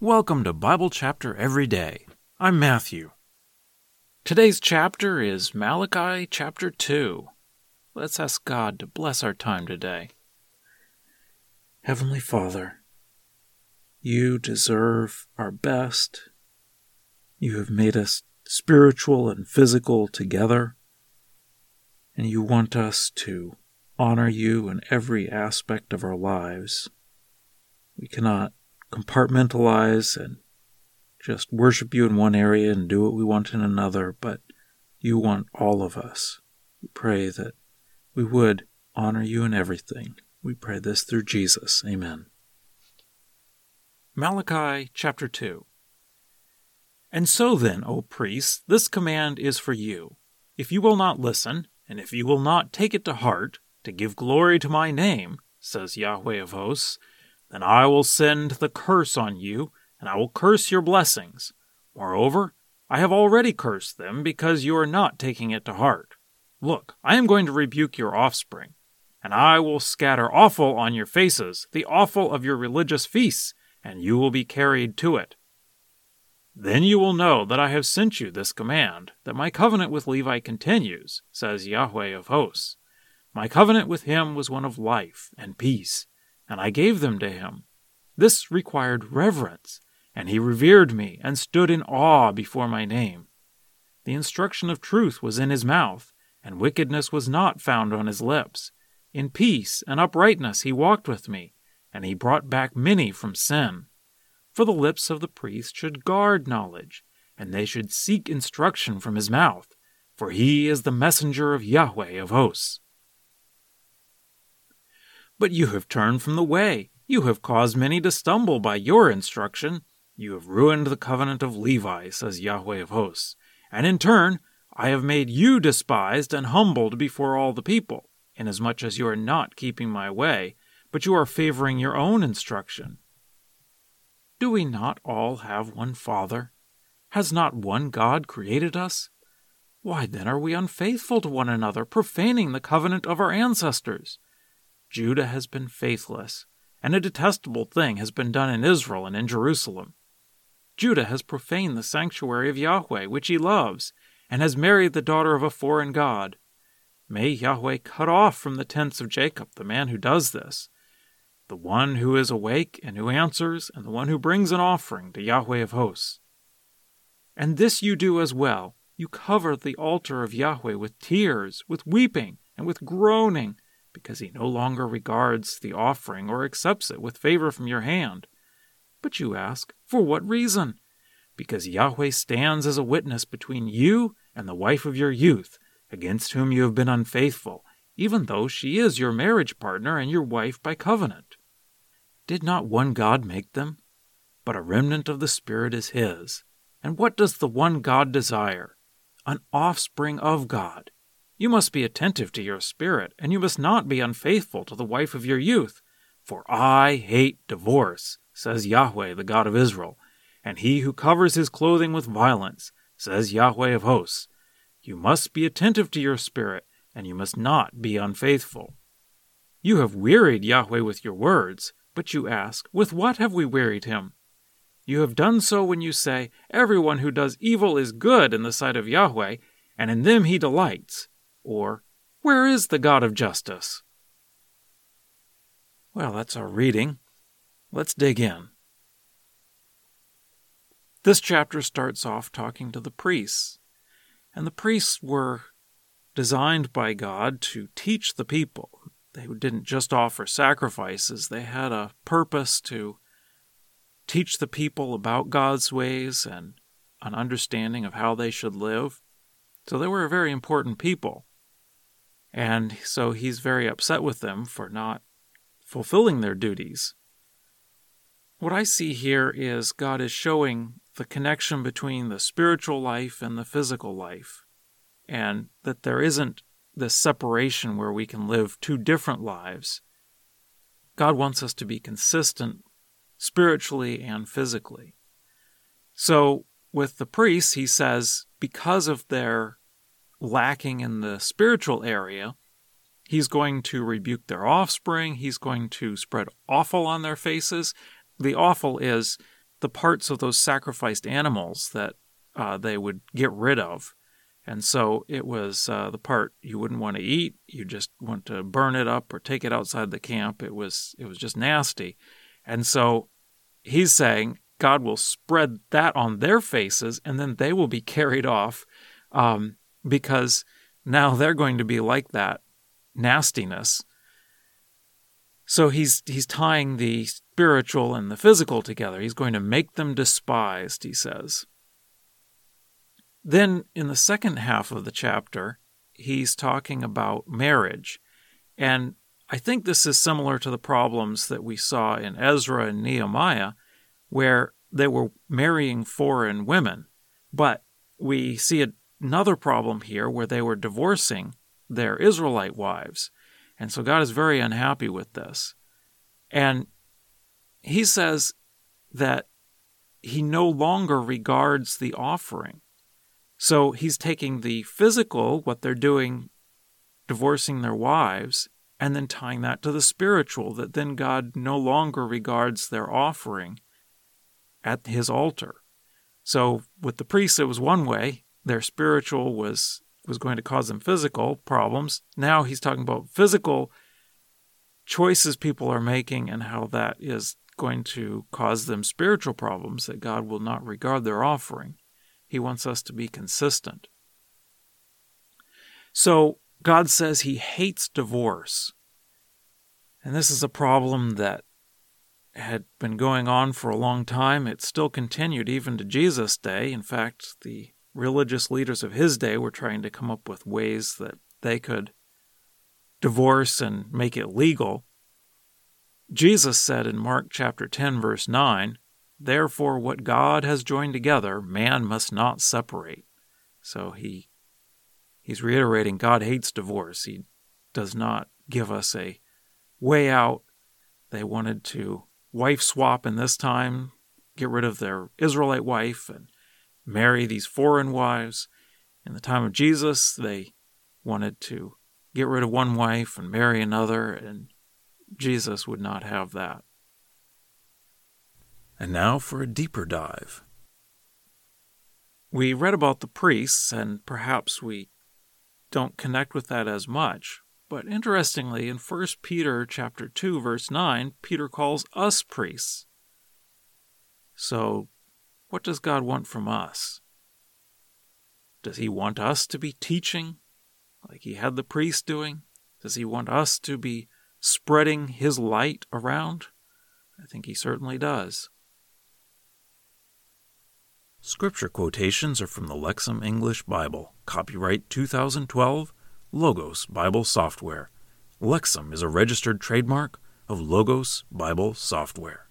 Welcome to Bible Chapter Every Day. I'm Matthew. Today's chapter is Malachi chapter 2. Let's ask God to bless our time today. Heavenly Father, you deserve our best. You have made us spiritual and physical together, and you want us to honor you in every aspect of our lives. We cannot compartmentalize and just worship you in one area and do what we want in another, but you want all of us. We pray that we would honor you in everything. We pray this through Jesus. Amen. Malachi chapter 2 And so then, O priests, this command is for you. If you will not listen, and if you will not take it to heart, to give glory to my name, says Yahweh of hosts, then I will send the curse on you, and I will curse your blessings. Moreover, I have already cursed them because you are not taking it to heart. Look, I am going to rebuke your offspring, and I will scatter offal on your faces, the offal of your religious feasts, and you will be carried to it. Then you will know that I have sent you this command, that my covenant with Levi continues, says Yahweh of hosts. My covenant with him was one of life and peace and I gave them to him. This required reverence, and he revered me and stood in awe before my name. The instruction of truth was in his mouth, and wickedness was not found on his lips. In peace and uprightness he walked with me, and he brought back many from sin. For the lips of the priest should guard knowledge, and they should seek instruction from his mouth, for he is the messenger of Yahweh of hosts. But you have turned from the way. You have caused many to stumble by your instruction. You have ruined the covenant of Levi, says Yahweh of hosts. And in turn, I have made you despised and humbled before all the people, inasmuch as you are not keeping my way, but you are favoring your own instruction. Do we not all have one Father? Has not one God created us? Why then are we unfaithful to one another, profaning the covenant of our ancestors? Judah has been faithless, and a detestable thing has been done in Israel and in Jerusalem. Judah has profaned the sanctuary of Yahweh, which he loves, and has married the daughter of a foreign god. May Yahweh cut off from the tents of Jacob the man who does this, the one who is awake and who answers, and the one who brings an offering to Yahweh of hosts. And this you do as well. You cover the altar of Yahweh with tears, with weeping, and with groaning because he no longer regards the offering or accepts it with favor from your hand. But you ask, For what reason? Because Yahweh stands as a witness between you and the wife of your youth, against whom you have been unfaithful, even though she is your marriage partner and your wife by covenant. Did not one God make them? But a remnant of the Spirit is his. And what does the one God desire? An offspring of God you must be attentive to your spirit, and you must not be unfaithful to the wife of your youth. For I hate divorce, says Yahweh, the God of Israel, and he who covers his clothing with violence, says Yahweh of hosts. You must be attentive to your spirit, and you must not be unfaithful. You have wearied Yahweh with your words, but you ask, With what have we wearied him? You have done so when you say, Everyone who does evil is good in the sight of Yahweh, and in them he delights. Or, Where is the God of justice? Well, that's our reading. Let's dig in. This chapter starts off talking to the priests, and the priests were designed by God to teach the people. They didn't just offer sacrifices, they had a purpose to teach the people about God's ways and an understanding of how they should live. So they were a very important people. And so he's very upset with them for not fulfilling their duties. What I see here is God is showing the connection between the spiritual life and the physical life, and that there isn't this separation where we can live two different lives. God wants us to be consistent spiritually and physically. So, with the priests, he says, because of their lacking in the spiritual area, he's going to rebuke their offspring. He's going to spread offal on their faces. The offal is the parts of those sacrificed animals that uh, they would get rid of. And so it was uh, the part you wouldn't want to eat. You just want to burn it up or take it outside the camp. It was it was just nasty. And so he's saying God will spread that on their faces, and then they will be carried off um, because now they're going to be like that nastiness. So he's he's tying the spiritual and the physical together. He's going to make them despised, he says. Then in the second half of the chapter, he's talking about marriage. And I think this is similar to the problems that we saw in Ezra and Nehemiah, where they were marrying foreign women. But we see another problem here where they were divorcing their Israelite wives. And so God is very unhappy with this. And he says that he no longer regards the offering. So he's taking the physical, what they're doing, divorcing their wives, and then tying that to the spiritual, that then God no longer regards their offering at his altar. So with the priests, it was one way. Their spiritual was was going to cause them physical problems. Now he's talking about physical choices people are making and how that is going to cause them spiritual problems that God will not regard their offering. He wants us to be consistent. So God says he hates divorce. And this is a problem that had been going on for a long time. It still continued even to Jesus' day. In fact, the religious leaders of his day were trying to come up with ways that they could divorce and make it legal. Jesus said in Mark chapter 10 verse 9, "Therefore what God has joined together, man must not separate." So he he's reiterating God hates divorce. He does not give us a way out. They wanted to wife swap in this time, get rid of their Israelite wife and marry these foreign wives. In the time of Jesus, they wanted to get rid of one wife and marry another, and Jesus would not have that. And now for a deeper dive. We read about the priests, and perhaps we don't connect with that as much. But interestingly, in 1 Peter chapter 2 verse 9, Peter calls us priests. So, what does God want from us? Does he want us to be teaching like he had the priests doing? Does he want us to be spreading his light around? I think he certainly does. Scripture quotations are from the Lexham English Bible, copyright 2012 Logos Bible Software. Lexham is a registered trademark of Logos Bible Software.